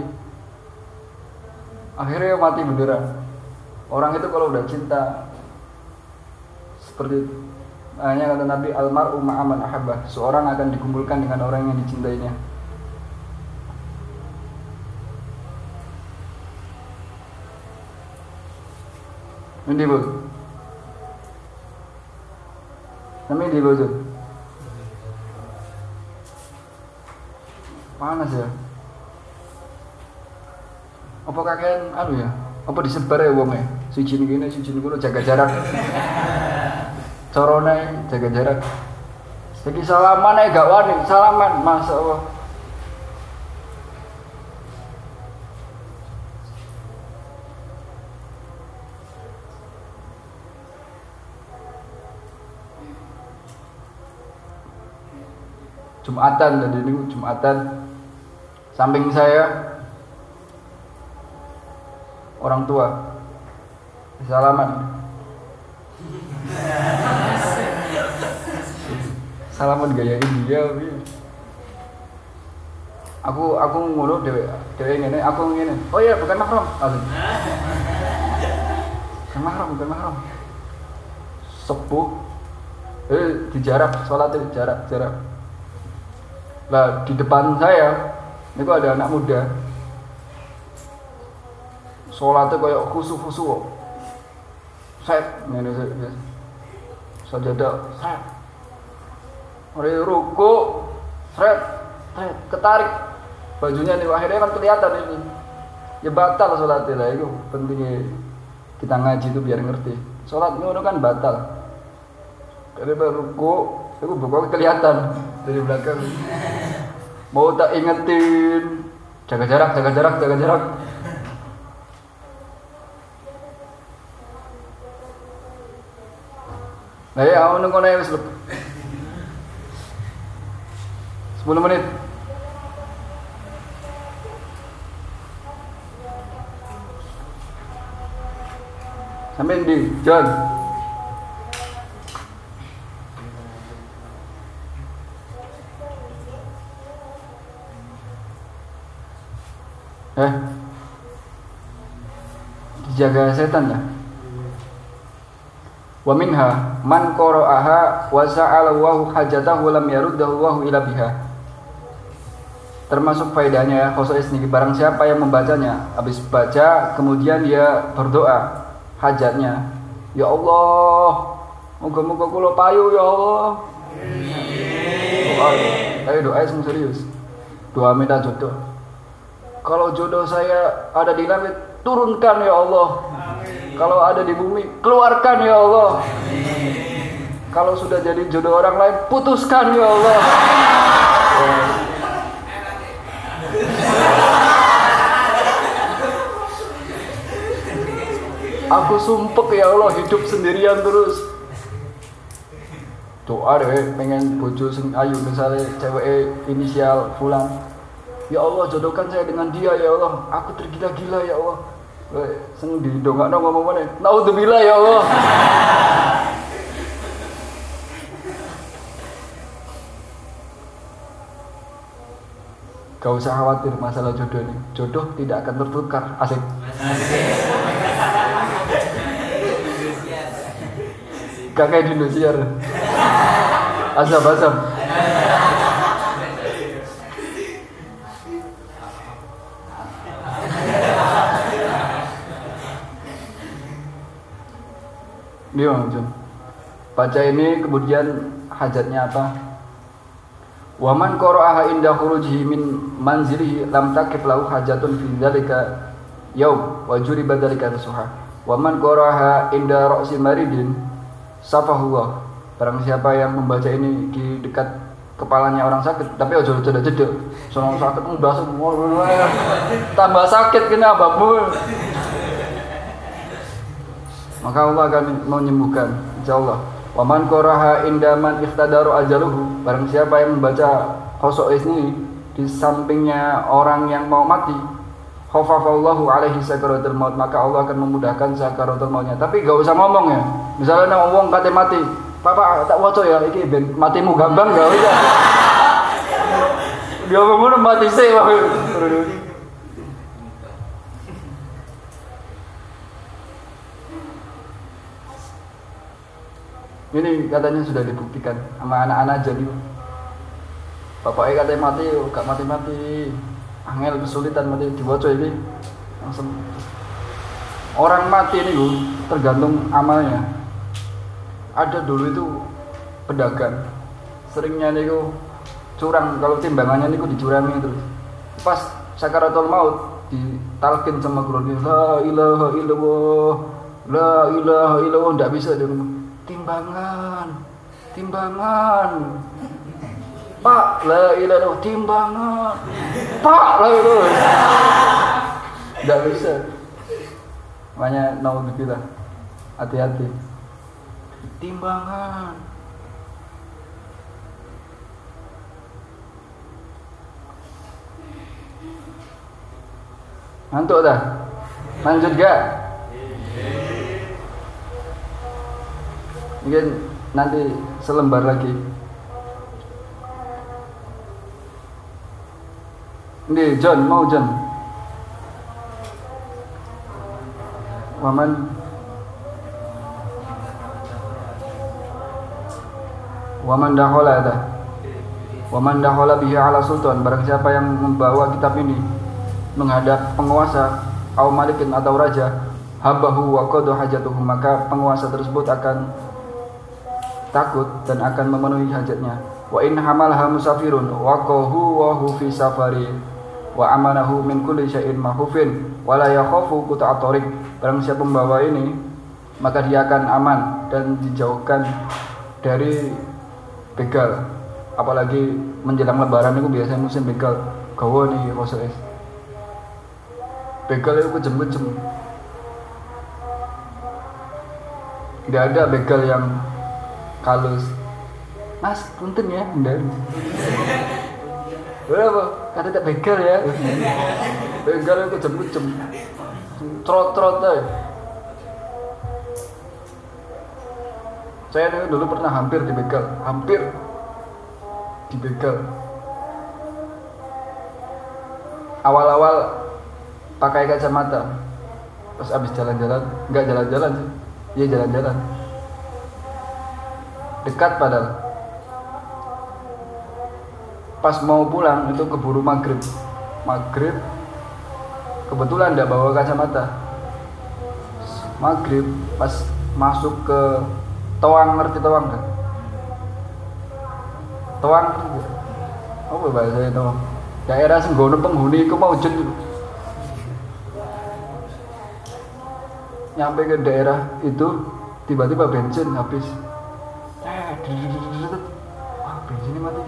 Akhirnya mati beneran. Orang itu kalau udah cinta seperti hanya kata Nabi almar aman ahabah seorang akan dikumpulkan dengan orang yang dicintainya. Ini bu. Ini bu panas ya. Apa kakek anu ya? Apa disebar ya wong si jin gini si jin gini jaga jarak corona jaga jarak. Jadi salaman ya gak wani salaman masa Allah. Jumatan tadi ini Jumatan. Samping saya orang tua. Salaman (laughs) salaman gaya India aku aku ngono dewe dewe ngene aku ngene. Oh iya bukan mahram langsung bukan mahram bukan mahram sepuh. Eh dijarak sholat jarak jarak lah di depan saya itu ada anak muda. Sholatnya kayak khusu khusu set ini sajadah set hari ruku set ketarik. Bajunya nih akhirnya kan kelihatan ini. Ya batal sholatnya lah itu pentingnya kita ngaji itu biar ngerti. Sholat itu kan batal. Dari ruku itu pokoknya kelihatan dari belakang. Mau tak ingetin. Jaga jarak jaga jarak jaga jarak. Nah ya aku nunggu naik 10 menit. Sampai di John. Eh? Dijaga setan lah wa minha man qara'aha wa sa'ala wa hajatahu lam yaruddahu wa ila biha termasuk faedahnya ya khosois nih barang siapa yang membacanya habis baca kemudian dia berdoa hajatnya ya Allah moga-moga kula payu ya Allah doa ayo doa serius doa minta jodoh kalau jodoh saya ada di langit, turunkan ya Allah. Amin. Kalau ada di bumi, keluarkan ya Allah. Kalau sudah jadi jodoh orang lain, putuskan ya Allah. Aku sumpek ya Allah hidup sendirian terus. Doa deh pengen bojo sing ayu misalnya cewek inisial fulan. Ya Allah jodohkan saya dengan dia ya Allah. Aku tergila-gila ya Allah. Seneng di dongakno ngomong mana? Naudzubillah ya Allah. Gak usah khawatir masalah jodoh ini. Jodoh tidak akan tertukar. Asik. Gak kayak di Indosiar. Asap asap. Dia John. Baca ini kemudian hajatnya apa? Waman qara'aha inda khurujihi min manzilihi lam takif lahu hajatun fi dzalika yaum wa juriba suha. Waman qara'aha inda ra'si maridin safahullah. Barang siapa yang membaca ini di dekat kepalanya orang sakit, tapi ojo ojo jeda. Sono sakit mbah semua tambah sakit kena ababmu. Maka Allah akan menyembuhkan insyaallah. Waman koraha indaman iftadaru ajaluhu Barang siapa yang membaca khosok ini Di sampingnya orang yang mau mati Khofafallahu alaihi sakaratul maut Maka Allah akan memudahkan sakaratul mautnya Tapi gak usah ngomong ya Misalnya nama ngomong kate mati Papa tak waco ya Iki ben matimu gampang gak usah Dia ngomong mati sih Ini katanya sudah dibuktikan sama anak-anak jadi Bapaknya katanya mati, gak mati-mati. Angel kesulitan mati dibaca ini. Langsung. Orang mati ini tergantung amalnya. Ada dulu itu pedagang seringnya nih curang. Kalau timbangannya nih dicurangi terus. Pas sakaratul maut ditalkin sama guru la ilaha illallah la ilaha illallah. Tidak bisa di rumah timbangan timbangan. Pak la ilaha timbangan. Pak la ilaha. Tidak bisa. Makanya naudzubillah hati-hati timbangan Ngantuk dah? Lanjut gak? mungkin nanti selembar lagi ini John mau John waman waman dahola ada waman dahola bihi ala sultan. Barang siapa yang membawa kitab ini menghadap penguasa kaum malikin atau raja habahu wa qadu hajatuhu maka penguasa tersebut akan takut dan akan memenuhi hajatnya. Wa in hamalha musafirun wa qahu wa hu fi safari wa amanahu min kulli syai'in mahufin wa la yakhafu qut'a tariq. Barang siapa membawa ini maka dia akan aman dan dijauhkan dari begal. Apalagi menjelang lebaran itu biasanya musim begal. Gawa nih es. Begal itu kejem-kejem. Tidak ada begal yang kalus. Mas punten ya dan berapa (laughs) kata tak begal ya. (laughs) Begal itu jem jem trot saya dulu pernah hampir di begal hampir di begal awal-awal pakai kacamata pas abis jalan-jalan nggak jalan-jalan sih. Iya jalan-jalan. Dekat padahal. Pas mau pulang itu keburu maghrib. Maghrib kebetulan tidak bawa kacamata. Maghrib pas masuk ke toang ngerti toang kan toang apa bahasa itu? Daerah senggono penghuni itu mau jen nyampe ke daerah itu tiba-tiba bensin habis. Wah bensinnya mati.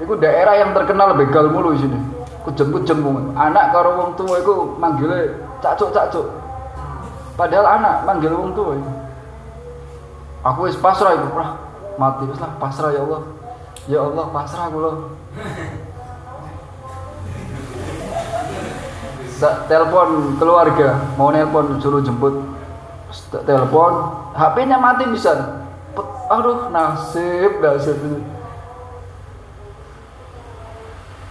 Itu daerah yang terkenal begal mulu sini. Kujem-kujem anak karo wong tua itu manggilnya cacuk-cacuk padahal anak manggil wong tua itu aku wis pasrah itu lah mati wis lah pasrah ya Allah. Ya Allah pasrah aku loh. Telepon keluarga mau nelpon suruh jemput. Telepon HP-nya mati bisa. Aduh nasib nasib.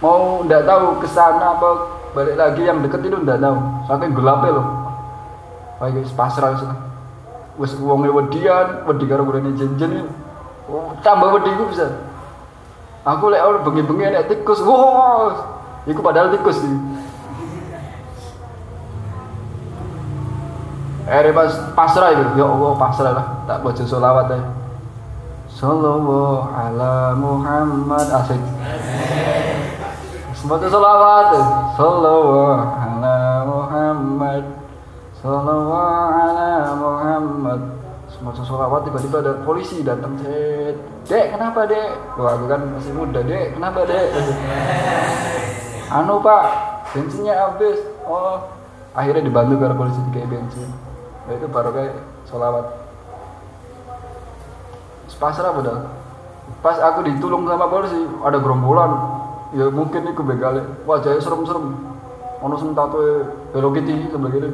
Mau ndak tahu ke sana apa balik lagi yang deket itu ndak tahu. Saking gelapnya loh. Kayak pasrah sih wes uangnya wedian wedi karo ini jenjen oh, tambah wedi gue bisa aku lihat orang bengi-bengi nek tikus wow iku padahal tikus sih Eh pas pasrah itu, ya Allah pasrah lah, tak baca sholawat ya. Sallallahu ala Muhammad. Asik. Semoga sholawat, sallallahu ala Muhammad, sallallahu ala Muhammad. Semoga sholawat tiba-tiba ada polisi datang. Dek kenapa dek? Wah aku kan masih muda dek, kenapa dek? (laughs) Anu pak, bensinnya habis. Oh, akhirnya dibantu karena polisi kayak bensin nah, itu baru kayak sholawat pasrah padahal pas aku ditolong sama polisi ada gerombolan ya mungkin itu begalnya wajahnya serem-serem ono sing tato Hello Kitty sebelah kiri.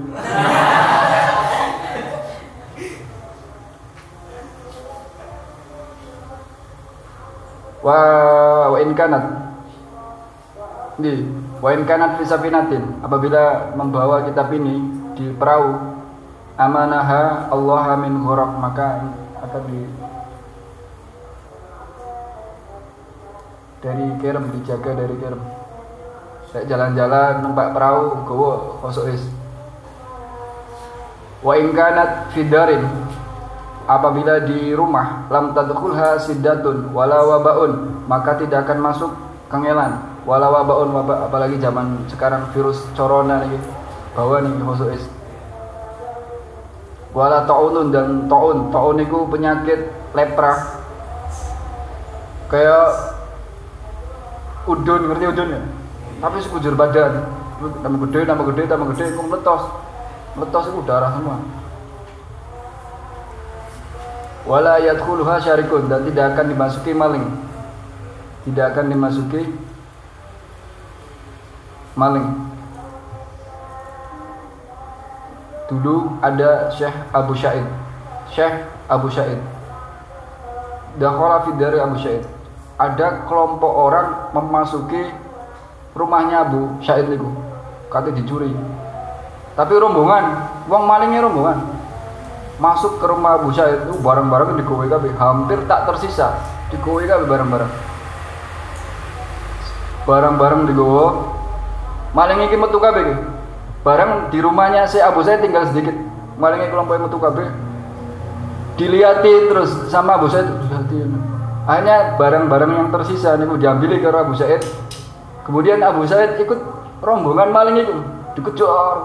Wa wa in kanat. Di wa in kanat fisafinatin apabila membawa kitab ini di perahu amanaha Allah min ghuraq maka akan di dari kerem dijaga dari kerem saya jalan-jalan numpak perahu gowo kosok is wa ingkanat fidarin apabila di rumah lam tadkhulha siddatun wala wabaun maka tidak akan masuk kengelan wala wabaun wabak apalagi zaman sekarang virus corona nih bawa nih kosok is wala taunun dan taun taun itu penyakit lepra. Kayak udun ngerti udun ya tapi sekujur badan. Tambah gede tambah gede tambah gede itu meletos meletos itu darah semua. Wala yadkhuluha syarikun dan tidak akan dimasuki maling. Tidak akan dimasuki maling. Dulu ada Syekh Abu Syaid. Syekh Abu Syaid. Dakhala fi dari Abu Syaid. Ada kelompok orang memasuki rumahnya Abu Syaid itu kata dicuri. Tapi rombongan uang malingnya rombongan. Masuk ke rumah Abu Syaid itu barang-barang digowe kabeh hampir tak tersisa digowe kabeh barang-barang barang-barang digowo. Maling iki metu kabeh barang di rumahnya si Abu Said tinggal sedikit. Malingnya kelompok metu KB dilihatin terus sama Abu Said akhirnya barang-barang yang tersisa nih diambil ke Abu Said kemudian Abu Said ikut rombongan maling itu dikejar.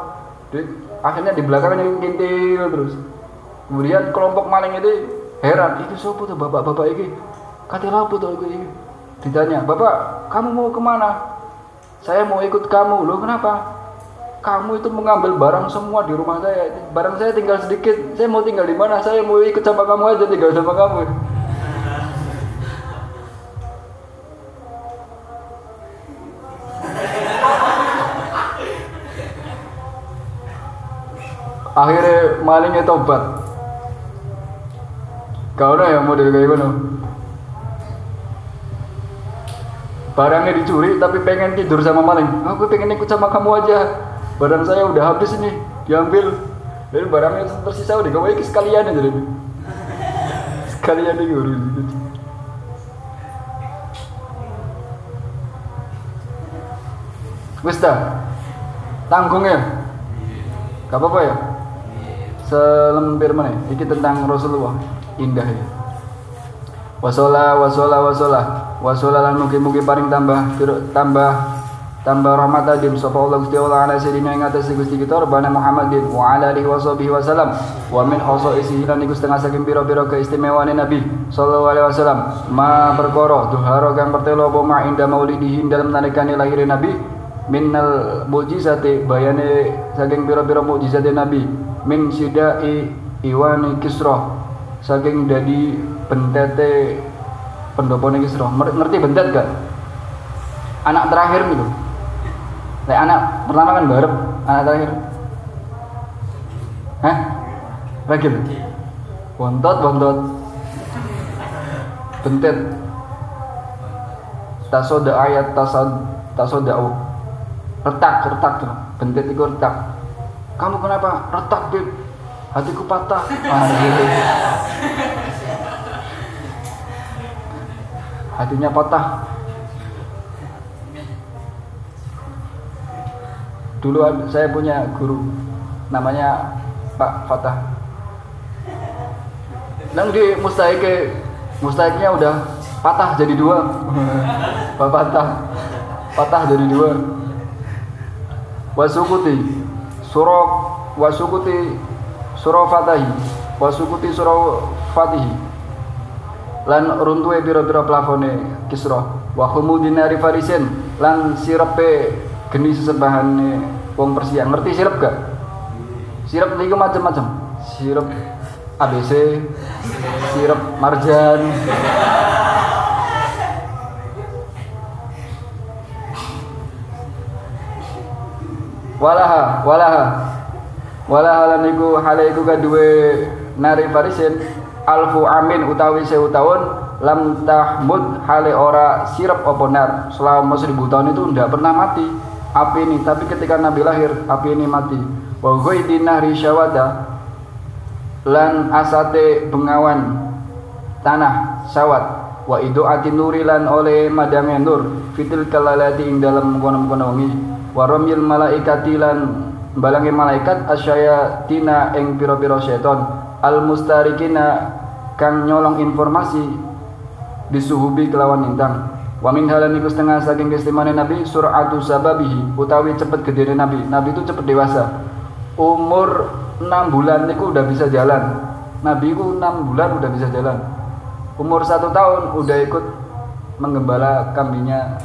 Di, akhirnya di belakangnya ngintil terus. Kemudian kelompok maling itu heran itu siapa tuh bapak-bapak ini kata apa tuh ini ditanya bapak kamu mau ke mana? Saya mau ikut kamu. Loh kenapa? Kamu itu mengambil barang semua di rumah saya. Barang saya tinggal sedikit. Saya mau tinggal di mana? Saya mau ikut sama kamu aja tinggal sama kamu akhirnya malingnya tobat kau yang model kayak gitu barangnya dicuri tapi pengen tidur sama maling. Aku pengen ikut sama kamu aja. Barang saya udah habis nih diambil. Dan barangnya tersisa udah kau sekalian aja deh sekalian guru gitu Wis tanggungnya. Gak apa-apa ya selempir mana? Ini tentang Rasulullah. Indah ya. Wasola wasola wasola. Wasola lan mugi-mugi paring tambah tambah tambah rahmat adim sapa Allah Gusti Allah ala sayidina ing atas Gusti kita Rabbana Muhammadin wa ala alihi wa sahbihi wasallam wa min khasaisi lan iku setengah saking pira-pira keistimewaane Nabi sallallahu alaihi wasallam. Ma perkara duhara kang pertelo apa ma inda maulidihi dalam nalikane lahir Nabi. Minnal mujizati bayane saking pira-pira mukjizate Nabi min sidai iwani kisra saking dadi bentete pendopone kisra ngerti bentet gak anak terakhir gitu Lek anak pertama kan barep, anak terakhir. Hah? Ragil. Bontot, bontot. Bentet. Tasoda ayat tasod tasodau. Retak, retak tuh. Bentet itu retak. Kamu kenapa? Retak, Beb. Hatiku patah. Hatinya patah. dulu saya punya guru namanya Pak Fatah dan di mustahik mustahiknya udah patah jadi dua Pak Fatah patah jadi dua wasukuti surok wasukuti surah fatahi wasukuti surah fatihi. Lan runtuhe pira-pira plafone kisra. Wa khumudinari farisin lan sirepe geni sesebahane wong Persia. Ngerti sirup gak? Sirup niku macam-macam sirup ABC sirup marjan walaha walaha. Walaha lan iku hale iku kaduwe nari farisin. Alfu amin utawi sewu tahun lam tahmud hale ora sirup apa nar. Selama seribu tahun itu ndak pernah mati. Api ini tapi ketika Nabi lahir api ini mati. Wa ghaidi nahri syawada lan asate bengawan tanah sawat wa idu'ati nuri lan oleh madame nur. Fitil kalalati ing dalam kono-kono wa ramil malaikati lan balangi malaikat asyayatina ing pira-pira seton al mustarikina kang nyolong informasi disuhubi kelawan intang Wa min halan iku setengah saking keistimewaan Nabi suratu sababihi utawi cepet gede Nabi. Nabi itu cepet dewasa. Umur 6 bulan niku udah bisa jalan. Nabi itu 6 bulan udah bisa jalan. Umur satu tahun udah ikut menggembala kambingnya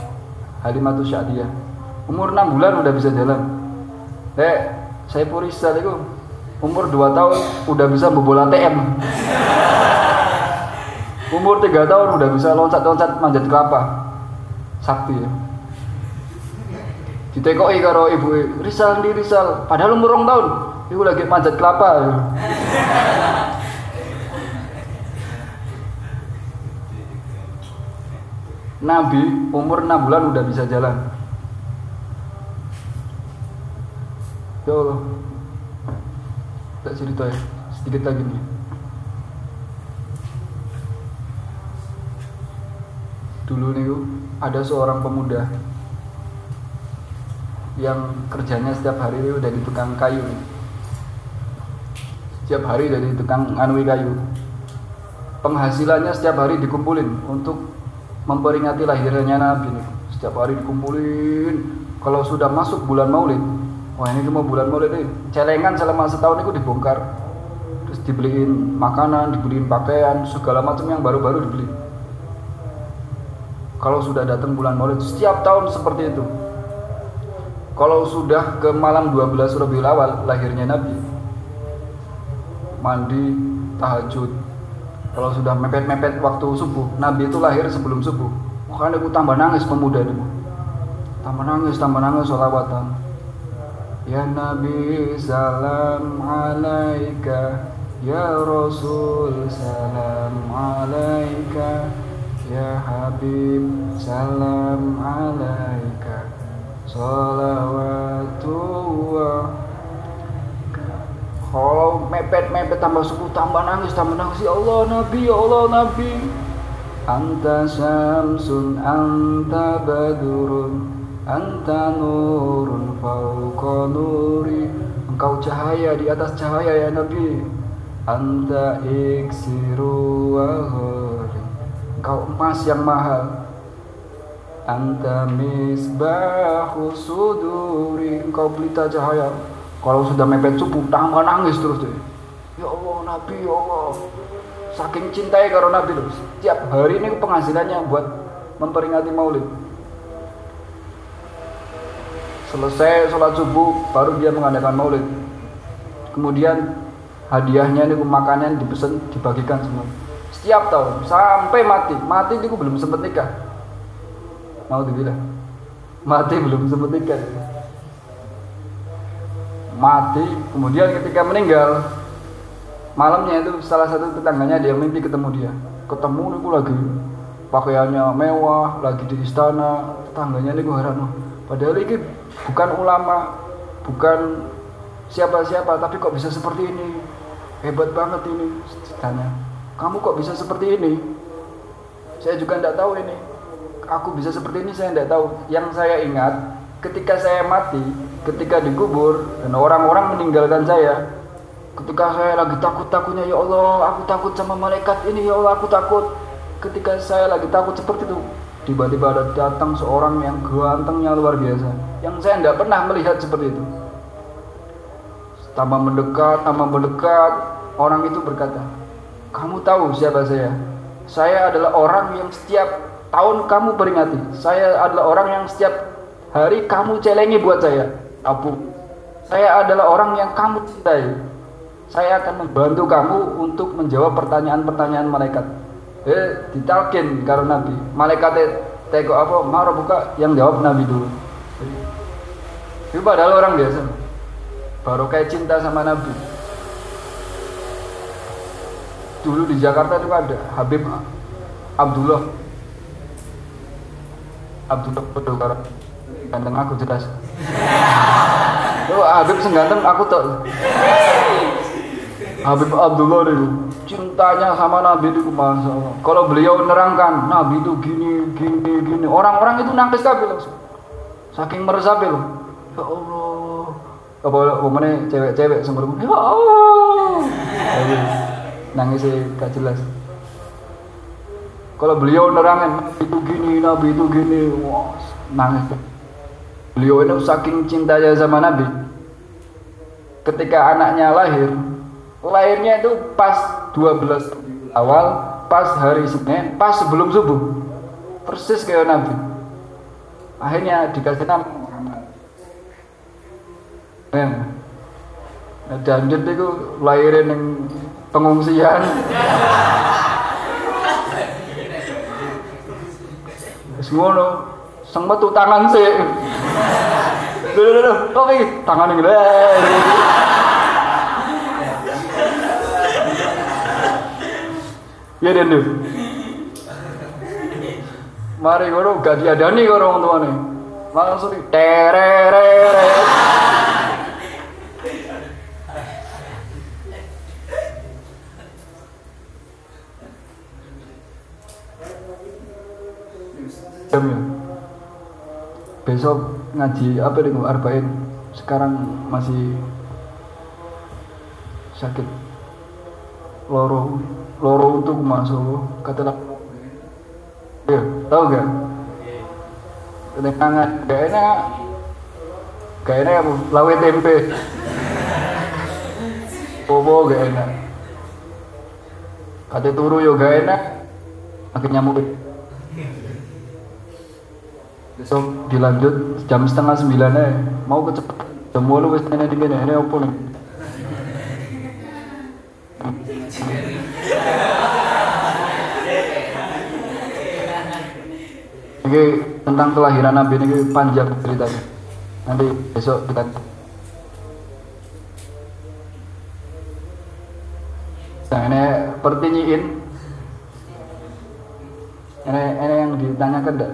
Halimatus Syadiyah. Umur 6 bulan udah bisa jalan. Eh, saya purisa itu umur 2 tahun udah bisa bobol ATM. umur 3 tahun udah bisa loncat-loncat manjat kelapa sakti ya ditekoki karo ibu Risal di Risal padahal umur rong tahun ibu lagi manjat kelapa ya. Nabi umur 6 bulan udah bisa jalan Ya Allah. Tak cerita ya. Sedikit lagi nih. Dulu nih ada seorang pemuda yang kerjanya setiap hari udah di tukang kayu setiap hari dari tukang anui kayu. Penghasilannya setiap hari dikumpulin untuk memperingati lahirnya Nabi nih. setiap hari dikumpulin. Kalau sudah masuk bulan maulid wah ini cuma bulan maulid nih celengan selama setahun itu dibongkar. Terus dibeliin makanan dibeliin pakaian segala macam yang baru-baru dibeli. Kalau sudah datang bulan Maulid setiap tahun seperti itu. Kalau sudah ke malam 12 Rabiul Awal lahirnya Nabi. Mandi tahajud. Kalau sudah mepet-mepet waktu subuh Nabi itu lahir sebelum subuh. Makanya aku tambah nangis pemuda itu. Tambah nangis tambah nangis sholawatan Ya Nabi salam alaika. Ya Rasul salam alaika. Ya Habib salam alaika. Salawatullah. Kalau mepet-mepet tambah suku tambah nangis tambah nangis. Ya Allah Nabi Ya Allah Nabi. Anta syamsun anta badurun Anta nurun fauqa nuri. Engkau cahaya di atas cahaya ya Nabi. Anta iksiru wa engkau emas yang mahal. Anta misbahu suduri. Engkau pelita cahaya. Kalau sudah mepet subuh tambah nangis terus deh ya Allah Nabi ya Allah. Saking cintai karo Nabi terus. Setiap hari ini penghasilannya buat memperingati maulid selesai sholat subuh baru dia mengadakan maulid. Kemudian hadiahnya ini makanan dipesan dibagikan semua. Setiap tahun sampai mati. Mati itu belum sempat nikah. Mau dibilang? Mati belum sempat nikah. Mati kemudian ketika meninggal malamnya itu salah satu tetangganya dia mimpi ketemu dia. Ketemu nih lagi pakaiannya mewah lagi di istana tetangganya nih gue heran padahal ini bukan ulama bukan siapa-siapa tapi kok bisa seperti ini? Hebat banget ini tanya kamu kok bisa seperti ini? Saya juga tidak tahu ini. Aku bisa seperti ini saya tidak tahu. Yang saya ingat ketika saya mati ketika dikubur dan orang-orang meninggalkan saya ketika saya lagi takut-takutnya ya Allah aku takut sama malaikat ini ya Allah aku takut. Ketika saya lagi takut seperti itu tiba-tiba ada datang seorang yang gantengnya luar biasa yang saya tidak pernah melihat seperti itu tambah mendekat tambah mendekat orang itu berkata kamu tahu siapa saya? Saya adalah orang yang setiap tahun kamu peringati. Saya adalah orang yang setiap hari kamu celengi buat saya. Abu. Saya adalah orang yang kamu cintai. Saya akan membantu kamu untuk menjawab pertanyaan-pertanyaan malaikat. Eh, ditalkin karena Nabi. Malaikat teko apa? Marah buka yang jawab Nabi dulu. Itu padahal orang biasa. Baru kayak cinta sama Nabi dulu di Jakarta itu ada Habib Abdullah Abdullah Pedokar ganteng aku jelas (laughs) itu Habib sengganteng aku tak Habib Abdullah itu cintanya sama Nabi itu masa kalau beliau menerangkan Nabi itu gini gini gini. Orang-orang itu nangis kabel langsung. Saking meresapi loh. Ya Allah. Apa mana cewek-cewek sembrono ya Allah. Nangis gak jelas. Kalau beliau nerangin itu gini nabi itu gini wah nangis. Beliau ini saking cintanya sama nabi. Ketika anaknya lahir lahirnya itu pas 12 awal pas hari Senin pas sebelum subuh. Persis kayak nabi. Akhirnya dikasih nama Muhammad. Dan itu lahirin yang pengungsian. Ngono sing metu tangan sih lho lho kok tangan iki Ya den Mari ngono gak diadani karo wong tuane. Langsung tererere. jamnya besok ngaji apa nih arba'in sekarang masih sakit loro loro untuk masuk kata ya tahu gak tangan gak enak gak enak apa? Lawe tempe. Bobo gak enak? Kata turu yo gak enak. Akhirnya nyamuk. Besok dilanjut jam setengah sembilan ya mau kecepet jam walu wes nenek di ini apa nih ini tentang kelahiran Nabi ini panjang ceritanya. Nanti besok kita nah ini pertinyiin. Ini, ini yang ditanyakan enggak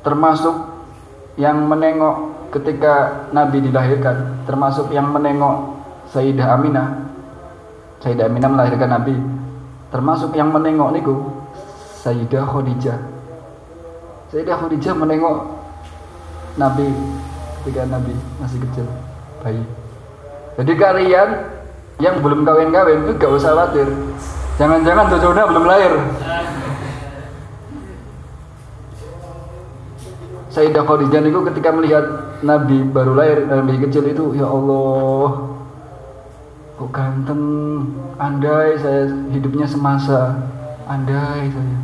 termasuk yang menengok ketika Nabi dilahirkan termasuk yang menengok Sayyidah Aminah. Sayyidah Aminah melahirkan Nabi termasuk yang menengok niku Sayyidah Khadijah. Sayyidah Khadijah menengok Nabi ketika Nabi masih kecil bayi. Jadi kalian yang belum kawin-kawin itu gak usah khawatir. Jangan-jangan Jojonya belum lahir. Sayyidah Khadijah itu ketika melihat Nabi baru lahir, Nabi kecil itu, ya Allah, kok ganteng, andai saya hidupnya semasa, andai saya.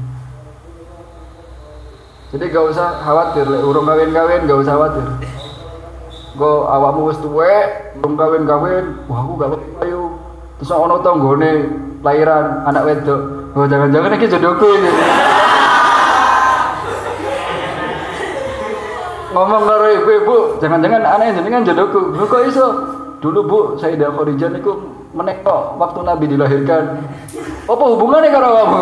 Jadi gak usah khawatir, lek urung kawin-kawin gak usah khawatir. Go awakmu wis tuwek, urung kawin-kawin, wah aku gak ayo. Terus ono tanggone lahiran anak wedok. Oh jangan-jangan iki jodohku ini. Ngomong karo ibu-ibu, jangan-jangan aneh jenengan jodohku. Lho kok iso? Dulu Bu, Sayyidah Khadijah niku menek kok waktu Nabi dilahirkan. Apa hubungannya karo kamu?